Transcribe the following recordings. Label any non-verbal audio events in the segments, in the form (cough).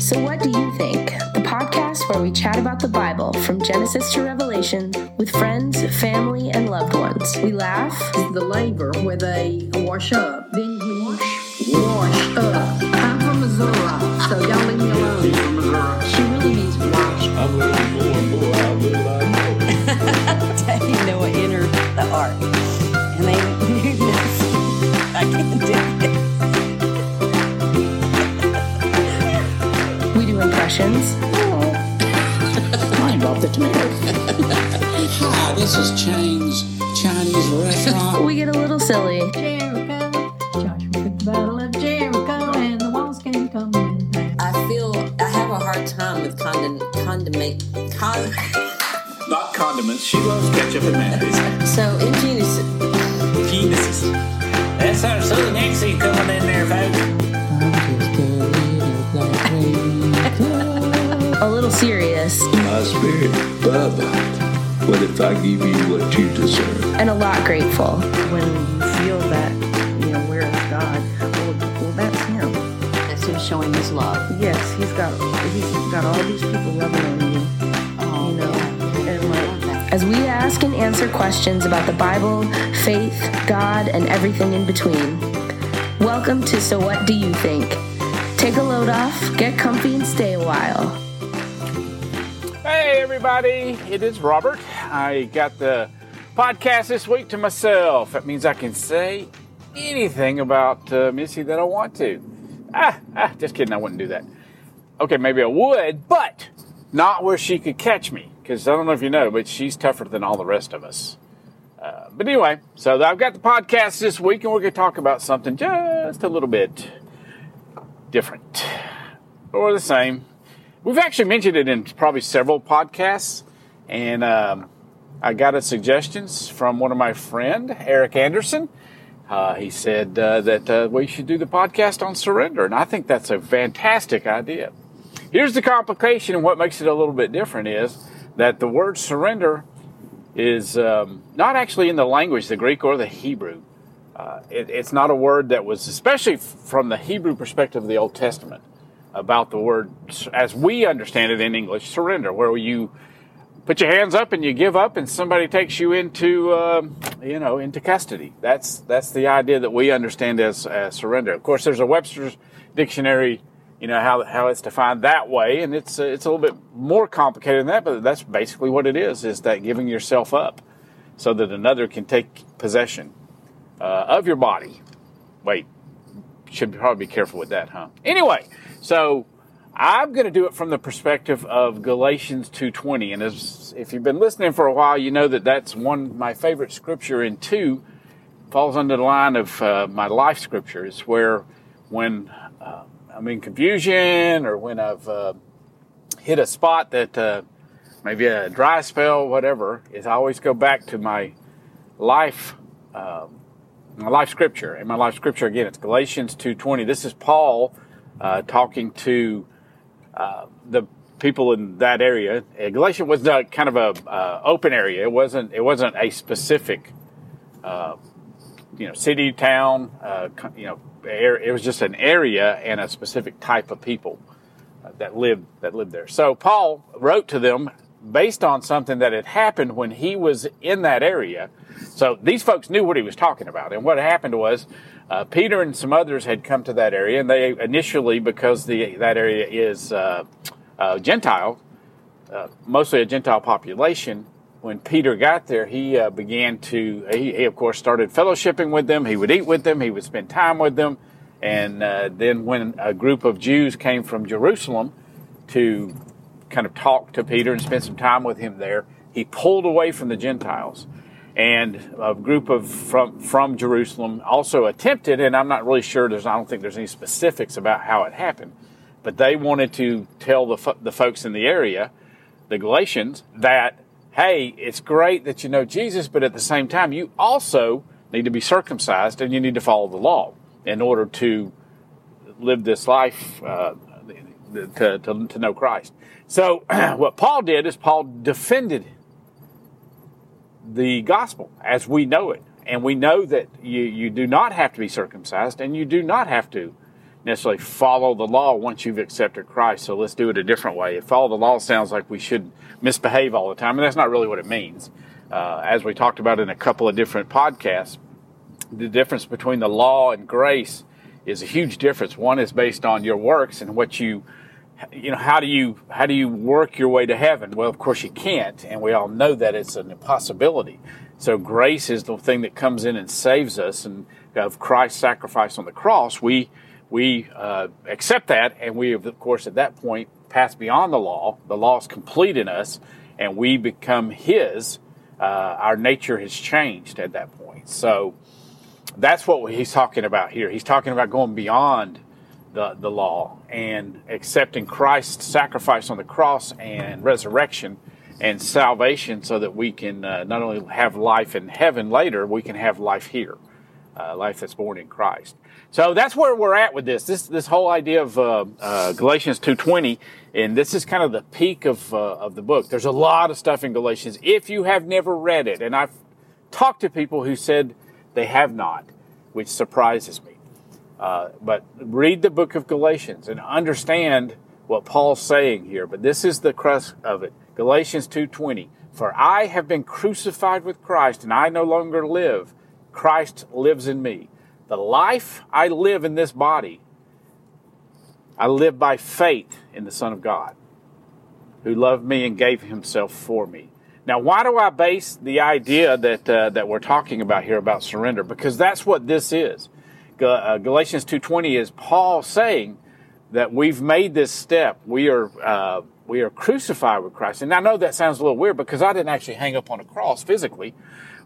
So, what do you think? The podcast where we chat about the Bible from Genesis to Revelation with friends, family, and loved ones. We laugh, the labor where they wash up. Then do impressions, Mind off the tomatoes. Hi, ah, this is Chain's Chinese restaurant. (laughs) we get a little silly, Jericho, Joshua took the battle of Jericho, and the walls came tumbling down. I feel I have a hard time with condom, condiment, con, Not condiments. She loves ketchup and mayonnaise. so in a little serious, My spirit, Bubba. What if I give you what you deserve? and a lot grateful. when you feel that, you know, where is God? Well, well, that's Him. that's him showing his love. Yes, He's got He's got all these people loving on you. Oh, You know, yeah. and like As we ask and answer questions about the Bible, faith, God, and everything in between. Welcome to So What Do You Think? Take a load off, get comfy, and stay a while. Everybody, it is Robert. I got the podcast this week to myself. That means I can say anything about uh, Missy that I want to. Ah, ah, just kidding, I wouldn't do that. Okay, maybe I would, but not where she could catch me. Because I don't know if you know, but she's tougher than all the rest of us. Uh, but anyway, so I've got the podcast this week, and we're going to talk about something just a little bit different or the same. We've actually mentioned it in probably several podcasts, and um, I got a suggestions from one of my friend Eric Anderson. Uh, he said uh, that uh, we should do the podcast on surrender, and I think that's a fantastic idea. Here's the complication, and what makes it a little bit different is that the word surrender is um, not actually in the language, the Greek or the Hebrew. Uh, it, it's not a word that was, especially from the Hebrew perspective of the Old Testament, about the word, as we understand it in English, surrender, where you put your hands up and you give up, and somebody takes you into, um, you know, into custody. That's that's the idea that we understand as, as surrender. Of course, there's a Webster's dictionary, you know, how how it's defined that way, and it's uh, it's a little bit more complicated than that, but that's basically what it is: is that giving yourself up so that another can take possession uh, of your body. Wait, should probably be careful with that, huh? Anyway, so I'm going to do it from the perspective of Galatians 2:20, and as if you've been listening for a while, you know that that's one my favorite scripture. And two falls under the line of uh, my life scriptures, where when uh, I'm in confusion or when I've uh, hit a spot that uh, maybe a dry spell, whatever, is I always go back to my life um, my life scripture and my life scripture again it's galatians 2.20 this is paul uh, talking to uh, the people in that area. Galatia was uh, kind of a uh, open area. It wasn't it wasn't a specific uh, you know city town uh, you know it was just an area and a specific type of people uh, that lived that lived there. So paul wrote to them based on something that had happened when he was in that area so these folks knew what he was talking about. And what happened was uh, Peter and some others had come to that area, and they initially, because the that area is uh, uh, Gentile, uh, mostly a Gentile population. When Peter got there, he uh, began to, he, he of course started fellowshipping with them. He would eat with them. He would spend time with them. And uh, then when a group of Jews came from Jerusalem to kind of talk to Peter and spend some time with him there, he pulled away from the Gentiles and a group of from from Jerusalem also attempted, and I'm not really sure. There's I don't think there's any specifics about how it happened, but they wanted to tell the the folks in the area, the Galatians, that hey, it's great that you know Jesus, but at the same time, you also need to be circumcised and you need to follow the law in order to live this life uh, to, to to know Christ. So (clears throat) what Paul did is Paul defended the gospel as we know it. And we know that you, you do not have to be circumcised and you do not have to necessarily follow the law once you've accepted Christ. So let's do it a different way. If follow the law sounds like we should misbehave all the time, and that's not really what it means. Uh, as we talked about in a couple of different podcasts, the difference between the law and grace is a huge difference. One is based on your works and what you, you know, how do you how do you work your way to heaven? Well, of course you can't, and we all know that it's an impossibility. So grace is the thing that comes in and saves us, and of Christ's sacrifice on the cross, we we uh, accept that, and we of course at that point pass beyond the law. The law is complete in us, and we become His. Uh, our nature has changed at that point. So that's what he's talking about here. He's talking about going beyond the, the law and accepting Christ's sacrifice on the cross and resurrection and salvation so that we can uh, not only have life in heaven later, we can have life here, uh, life that's born in Christ. So that's where we're at with this. This this whole idea of uh, uh Galatians two twenty, and this is kind of the peak of uh, of the book. There's a lot of stuff in Galatians. If you have never read it, and I've talked to people who said they have not, which surprises me. Uh, but read the book of Galatians and understand what Paul's saying here. But this is the crux of it. Galatians 2:20. For I have been crucified with Christ, and I no longer live. Christ lives in me. The life I live in this body, I live by faith in the Son of God, who loved me and gave himself for me. Now, why do I base the idea that uh, that we're talking about here about surrender? Because that's what this is. Uh, Galatians two twenty is Paul saying that we've made this step. We are uh, we are crucified with Christ, and I know that sounds a little weird because I didn't actually hang up on a cross physically,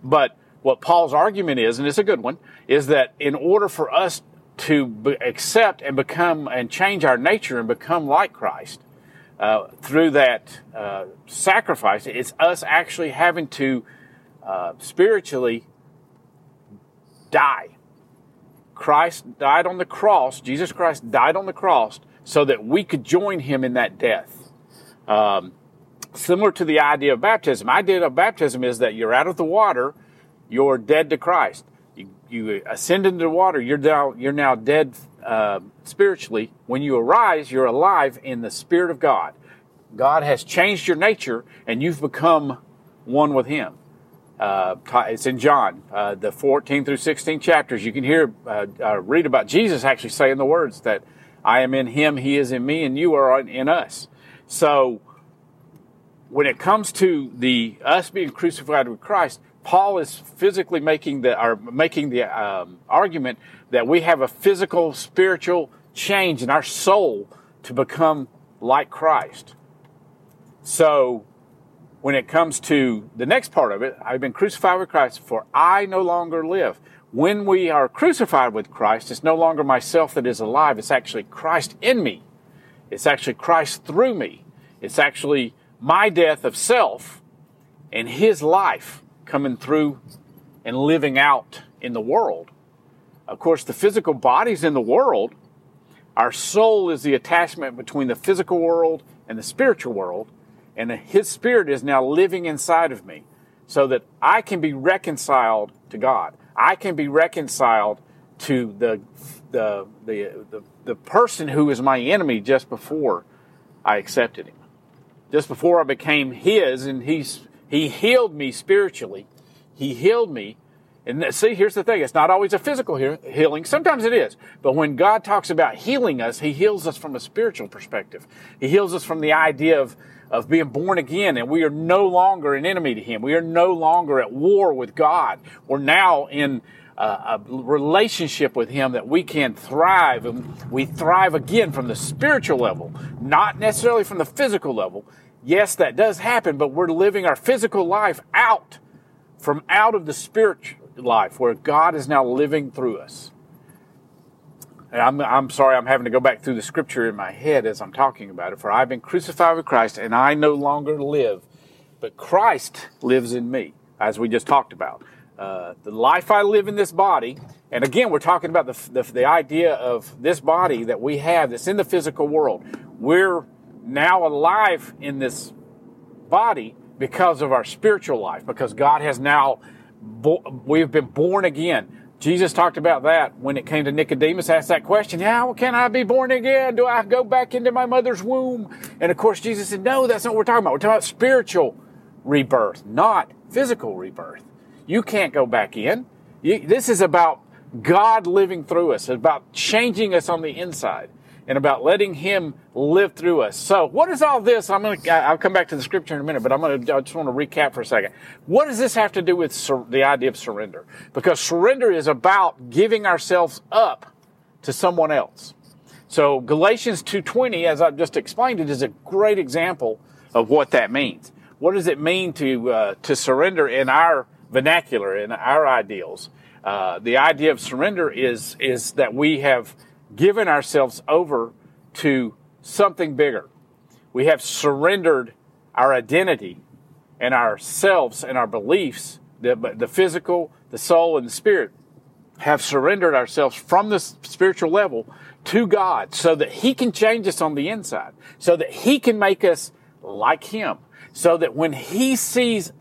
but what Paul's argument is, and it's a good one, is that in order for us to be, accept and become and change our nature and become like Christ, uh, through that uh, sacrifice, it's us actually having to uh, spiritually die. Christ died on the cross, Jesus Christ died on the cross so that we could join him in that death. Um, similar to the idea of baptism, idea of baptism is that you're out of the water, you're dead to Christ. You, you ascend into the water, you're now, you're now dead uh, spiritually. When you arise, you're alive in the Spirit of God. God has changed your nature, and you've become one with Him. Uh, it's in John, uh, the 14 through 16 chapters. You can hear, uh, uh, read about Jesus actually saying the words that I am in Him, He is in me, and you are in us. So, when it comes to the us being crucified with Christ, Paul is physically making the making the um, argument that we have a physical, spiritual change in our soul to become like Christ. So, when it comes to the next part of it, I've been crucified with Christ, for I no longer live. When we are crucified with Christ, it's no longer myself that is alive. It's actually Christ in me. It's actually Christ through me. It's actually my death of self and His life coming through and living out in the world. Of course, the physical body's in the world. Our soul is the attachment between the physical world and the spiritual world. And His Spirit is now living inside of me so that I can be reconciled to God. I can be reconciled to the, the, the, the, the person who was my enemy just before I accepted Him. Just before I became His and He's he healed me spiritually. He healed me. And see, here's the thing. It's not always a physical healing. Sometimes it is. But when God talks about healing us, He heals us from a spiritual perspective. He heals us from the idea of, of being born again and we are no longer an enemy to Him. We are no longer at war with God. We're now in a relationship with Him that we can thrive and we thrive again from the spiritual level, not necessarily from the physical level yes, that does happen, but we're living our physical life out from out of the spiritual life where God is now living through us. And I'm, I'm sorry, I'm having to go back through the scripture in my head as I'm talking about it. For I've been crucified with Christ, and I no longer live, but Christ lives in me, as we just talked about. Uh, the life I live in this body, and again, we're talking about the, the, the idea of this body that we have that's in the physical world. We're now alive in this body because of our spiritual life, because God has now, bo- we've been born again. Jesus talked about that when it came to Nicodemus, asked that question, How can I be born again? Do I go back into my mother's womb? And of course, Jesus said, No, that's not what we're talking about. We're talking about spiritual rebirth, not physical rebirth. You can't go back in. You, this is about God living through us, about changing us on the inside, and about letting Him live through us. So, what is all this? I'm going to, I'll come back to the scripture in a minute, but I'm going to, I just want to recap for a second. What does this have to do with sur- the idea of surrender? Because surrender is about giving ourselves up to someone else. So, Galatians 2.20, as I've just explained it, is a great example of what that means. What does it mean to, uh, to surrender in our vernacular, in our ideals? Uh, the idea of surrender is, is that we have given ourselves over to something bigger. We have surrendered our identity and ourselves and our beliefs, the, the physical, the soul, and the spirit, have surrendered ourselves from the spiritual level to God so that He can change us on the inside, so that He can make us like Him, so that when He sees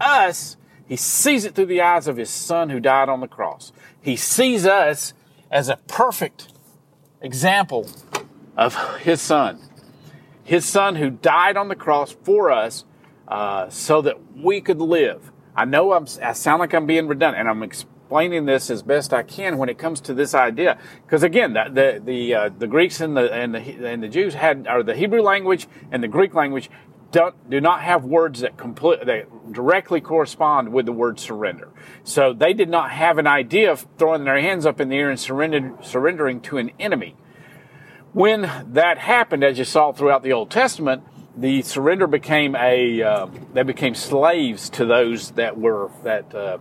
us, He sees it through the eyes of His Son who died on the cross. He sees us as a perfect example of His Son. His Son who died on the cross for us uh, so that we could live. I know I'm, I sound like I'm being redundant, and I'm explaining this as best I can when it comes to this idea. Because again, the the the, uh, the Greeks and the and the and the Jews had, or the Hebrew language and the Greek language don't, do not have words that complete, that directly correspond with the word surrender. So they did not have an idea of throwing their hands up in the air and surrender, surrendering to an enemy. When that happened, as you saw throughout the Old Testament, the surrender became a uh, they became slaves to those that were that uh,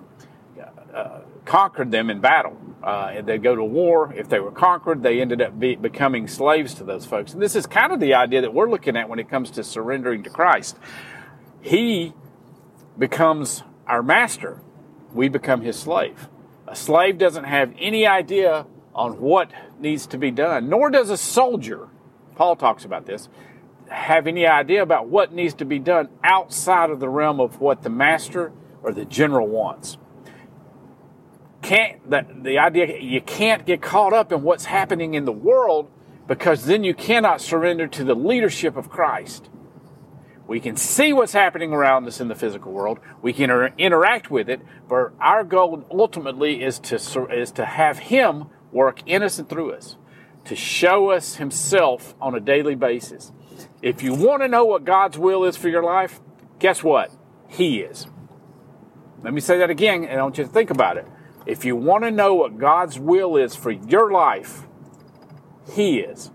uh, conquered them in battle. Uh, they'd go to war. If they were conquered, they ended up be, becoming slaves to those folks. And this is kind of the idea that we're looking at when it comes to surrendering to Christ. He becomes our master. We become his slave. A slave doesn't have any idea on what needs to be done, nor does a soldier, Paul talks about this, have any idea about what needs to be done outside of the realm of what the master or the general wants can't the, the idea you can't get caught up in what's happening in the world because then you cannot surrender to the leadership of Christ. We can see what's happening around us in the physical world. We can inter- interact with it, but our goal ultimately is to is to have Him work in us and through us, to show us Himself on a daily basis. If you want to know what God's will is for your life, guess what? He is. Let me say that again, and I want you to think about it. If you want to know what God's will is for your life, He is.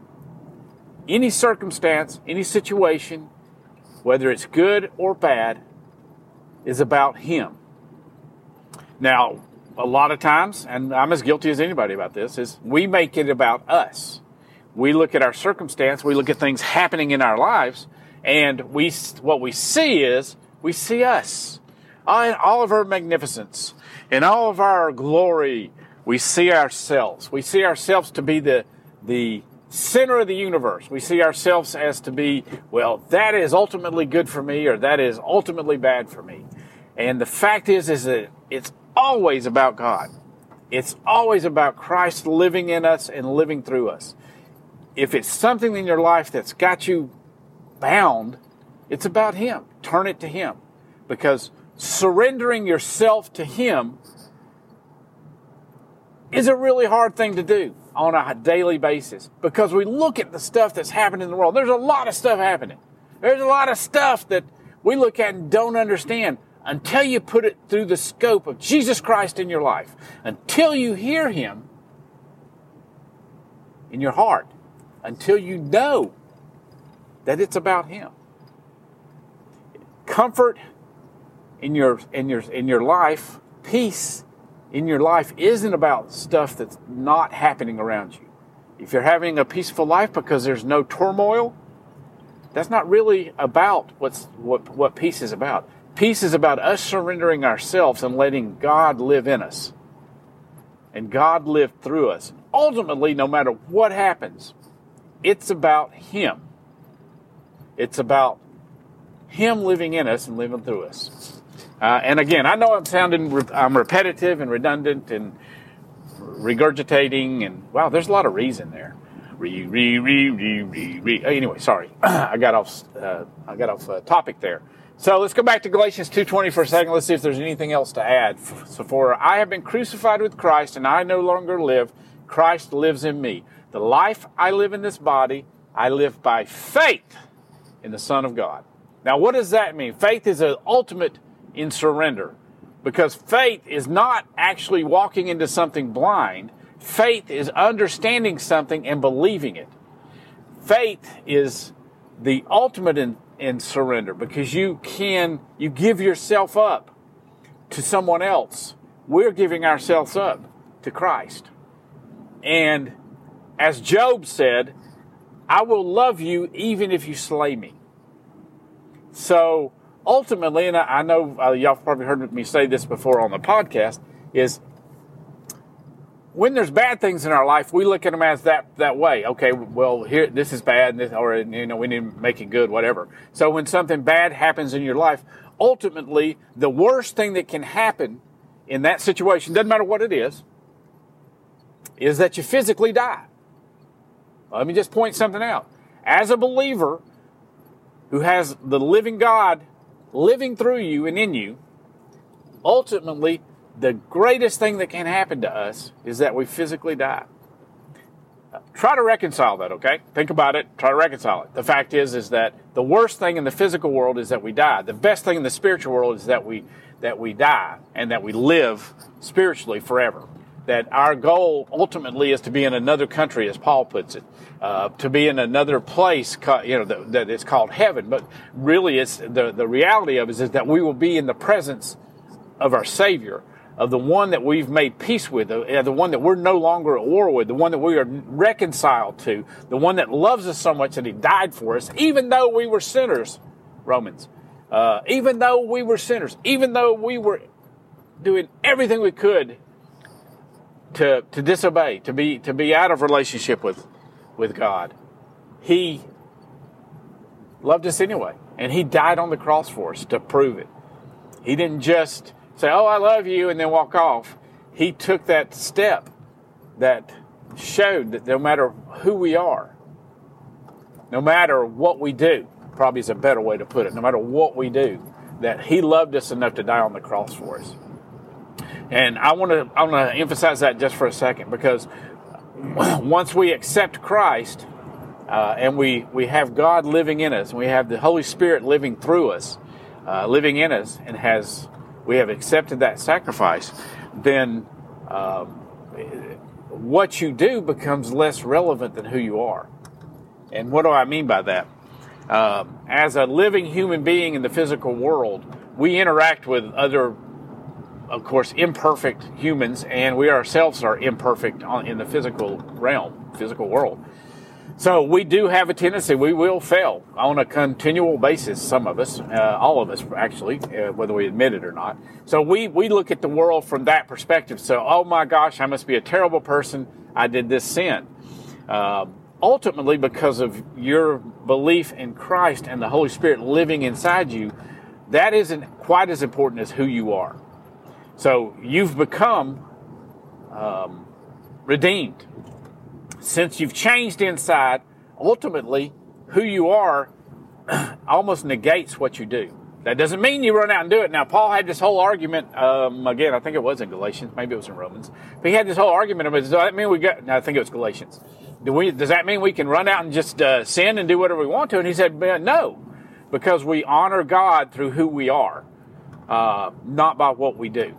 Any circumstance, any situation, whether it's good or bad, is about Him. Now, a lot of times, and I'm as guilty as anybody about this, is we make it about us. We look at our circumstance, we look at things happening in our lives, and we what we see is we see us, all of our magnificence, in all of our glory, we see ourselves. We see ourselves to be the, the center of the universe. We see ourselves as to be, well, that is ultimately good for me or that is ultimately bad for me. And the fact is, is that it's always about God. It's always about Christ living in us and living through us. If it's something in your life that's got you bound, it's about Him. Turn it to Him. Because surrendering yourself to Him is a really hard thing to do on a daily basis because we look at the stuff that's happening in the world. There's a lot of stuff happening. There's a lot of stuff that we look at and don't understand until you put it through the scope of Jesus Christ in your life, until you hear Him in your heart, until you know that it's about Him. Comfort in your in your in your life, peace in your life isn't about stuff that's not happening around you. If you're having a peaceful life because there's no turmoil, that's not really about what's what what peace is about. Peace is about us surrendering ourselves and letting God live in us. And God live through us. Ultimately, no matter what happens, it's about Him. It's about Him living in us and living through us. Uh, and again, I know I'm sounding, I'm repetitive and redundant, and regurgitating, and wow, there's a lot of re's in there. Re, re, re, re, re, re. Anyway, sorry, (clears throat) I got off. Uh, I got off uh, topic there. So let's go back to Galatians 2:20 for a second. Let's see if there's anything else to add. So for I have been crucified with Christ, and I no longer live. Christ lives in me. The life I live in this body, I live by faith in the Son of God. Now, what does that mean? Faith is an ultimate in surrender because faith is not actually walking into something blind. Faith is understanding something and believing it. Faith is the ultimate in, in surrender because you can, you give yourself up to someone else. We're giving ourselves up to Christ. And as Job said, I will love you even if you slay me. So ultimately, and I know uh, y'all probably heard me say this before on the podcast, is when there's bad things in our life, we look at them as that that way. Okay, well, here this is bad, this, or you know, we need to make it good, whatever. So when something bad happens in your life, ultimately, the worst thing that can happen in that situation doesn't matter what it is, is that you physically die. Let me just point something out. As a believer who has the living God living through you and in you, ultimately, the greatest thing that can happen to us is that we physically die. Try to reconcile that, okay? Think about it. Try to reconcile it. The fact is, is that the worst thing in the physical world is that we die. The best thing in the spiritual world is that we that we die and that we live spiritually forever that our goal ultimately is to be in another country, as Paul puts it, uh, to be in another place, you know, that, that is called heaven. But really, it's the, the reality of it is, is that we will be in the presence of our Savior, of the one that we've made peace with, the, the one that we're no longer at war with, the one that we are reconciled to, the one that loves us so much that He died for us, even though we were sinners, Romans. Uh, even though we were sinners, even though we were doing everything we could to, to disobey, to be, to be out of relationship with, with God. He loved us anyway, and He died on the cross for us to prove it. He didn't just say, Oh, I love you, and then walk off. He took that step that showed that no matter who we are, no matter what we do, probably is a better way to put it, no matter what we do, that He loved us enough to die on the cross for us. And I want to I want to emphasize that just for a second because (clears throat) once we accept Christ uh, and we we have God living in us, and we have the Holy Spirit living through us, uh, living in us, and has we have accepted that sacrifice, then uh, what you do becomes less relevant than who you are. And what do I mean by that? Um, as a living human being in the physical world, we interact with other of course, imperfect humans, and we ourselves are imperfect in the physical realm, physical world. So we do have a tendency, we will fail on a continual basis, some of us, uh, all of us actually, uh, whether we admit it or not. So we, we look at the world from that perspective. So, oh my gosh, I must be a terrible person. I did this sin. Uh, ultimately, because of your belief in Christ and the Holy Spirit living inside you, that isn't quite as important as who you are. So you've become um, redeemed. Since you've changed inside, ultimately, who you are (clears throat) almost negates what you do. That doesn't mean you run out and do it. Now, Paul had this whole argument. Um, again, I think it was in Galatians, maybe it was in Romans. But he had this whole argument about does that mean we got? No, I think it was Galatians. Do we? Does that mean we can run out and just uh, sin and do whatever we want to? And he said, no, because we honor God through who we are, uh, not by what we do.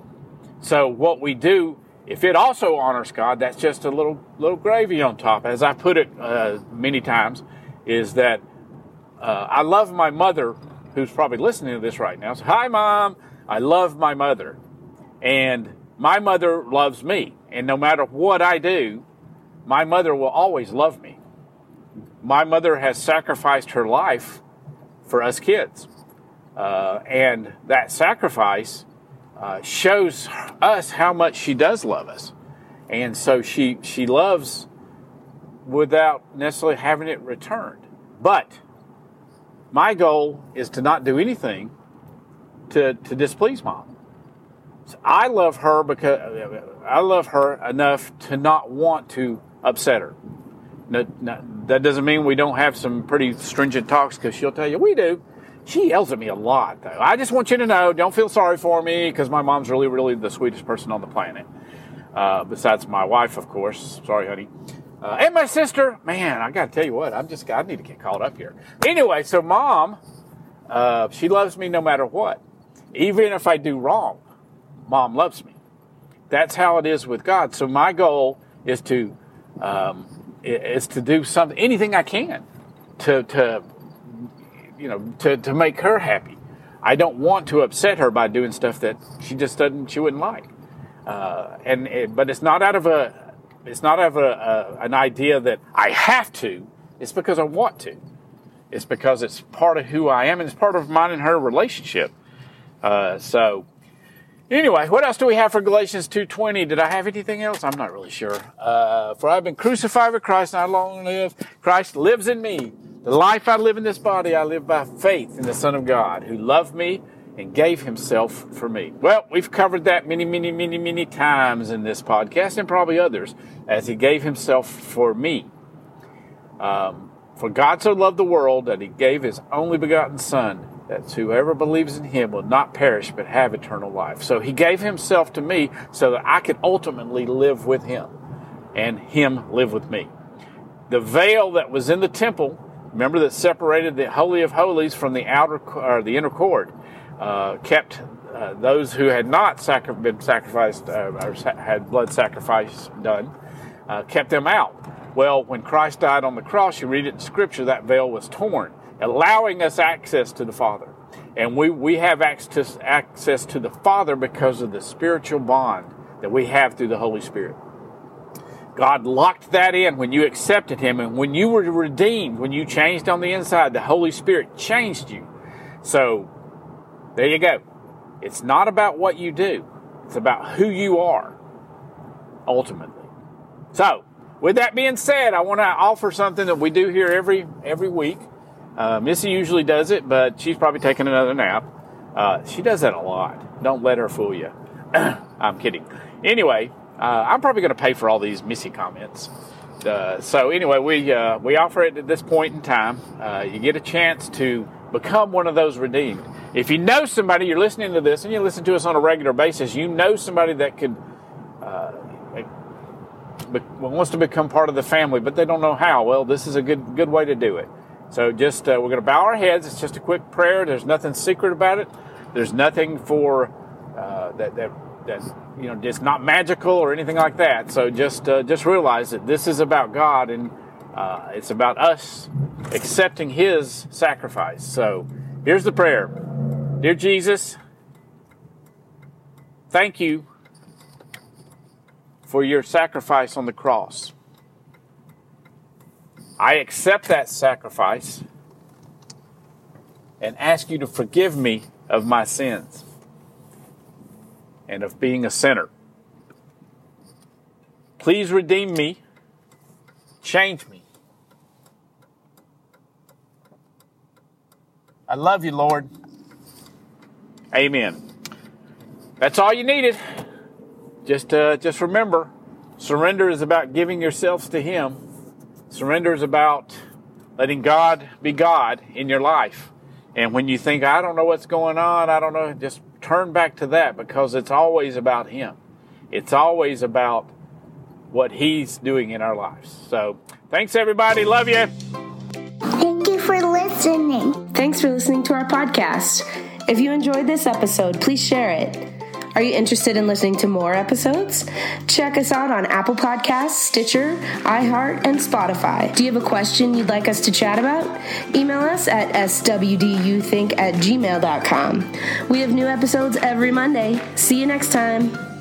So what we do, if it also honors God, that's just a little little gravy on top. As I put it uh, many times, is that uh, I love my mother, who's probably listening to this right now. So, hi, mom. I love my mother, and my mother loves me. And no matter what I do, my mother will always love me. My mother has sacrificed her life for us kids, uh, and that sacrifice uh, shows us how much she does love us. And so she, she loves without necessarily having it returned. But my goal is to not do anything to, to displease mom. I love her because I love her enough to not want to upset her. That doesn't mean we don't have some pretty stringent talks because she'll tell you we do. She yells at me a lot, though. I just want you to know, don't feel sorry for me because my mom's really, really the sweetest person on the planet. Uh, besides my wife, of course. Sorry, honey. Uh, and my sister, man, I got to tell you what, I'm just, I need to get caught up here. Anyway, so mom, uh, she loves me no matter what. Even if I do wrong, mom loves me. That's how it is with God. So my goal is to, um, is to do something, anything I can to, to, you know, to, to make her happy. I don't want to upset her by doing stuff that she just doesn't, she wouldn't like. Uh, and it, but it's not out of a, it's not out of a, a, an idea that I have to. It's because I want to. It's because it's part of who I am and it's part of mine and her relationship. Uh, so anyway, what else do we have for Galatians 2.20? Did I have anything else? I'm not really sure. Uh, for I've been crucified with Christ and I long live. Christ lives in me. The life I live in this body, I live by faith in the Son of God who loved me and gave himself for me. Well, we've covered that many, many, many, many times in this podcast and probably others as he gave himself for me. Um, for God so loved the world that he gave his only begotten Son, that whoever believes in him will not perish but have eternal life. So he gave himself to me so that I could ultimately live with him and him live with me. The veil that was in the temple, remember that separated the Holy of Holies from the outer or the inner court, uh, kept uh, those who had not sacri- been sacrificed uh, or sa- had blood sacrifice done, uh, kept them out. Well, when Christ died on the cross, you read it in Scripture, that veil was torn, allowing us access to the Father. And we, we have access, access to the Father because of the spiritual bond that we have through the Holy Spirit. God locked that in when you accepted Him, and when you were redeemed, when you changed on the inside, the Holy Spirit changed you. So, there you go. It's not about what you do, it's about who you are, ultimately. So, with that being said, I want to offer something that we do here every every week. Uh, Missy usually does it, but she's probably taking another nap. Uh, she does that a lot. Don't let her fool you. (clears throat) I'm kidding. Anyway, uh, I'm probably going to pay for all these Missy comments. Uh, so anyway, we uh, we offer it at this point in time. Uh, you get a chance to become one of those redeemed. If you know somebody, you're listening to this, and you listen to us on a regular basis, you know somebody that could be- wants to become part of the family, but they don't know how. Well, this is a good good way to do it. So just uh, we're going to bow our heads. It's just a quick prayer. There's nothing secret about it. There's nothing for uh, that that that you know just not magical or anything like that. So just uh, just realize that this is about God and uh, it's about us accepting His sacrifice. So here's the prayer, dear Jesus. Thank you for your sacrifice on the cross. I accept that sacrifice and ask you to forgive me of my sins and of being a sinner. Please redeem me, change me. I love you, Lord. Amen. That's all you needed. Just, uh, just remember, surrender is about giving yourselves to Him. Surrender is about letting God be God in your life. And when you think, I don't know what's going on, I don't know, just turn back to that because it's always about Him. It's always about what He's doing in our lives. So, thanks everybody. Love you. Thank you for listening. Thanks for listening to our podcast. If you enjoyed this episode, please share it. Are you interested in listening to more episodes? Check us out on Apple Podcasts, Stitcher, iHeart, and Spotify. Do you have a question you'd like us to chat about? Email us at swduthink at gmail.com. We have new episodes every Monday. See you next time.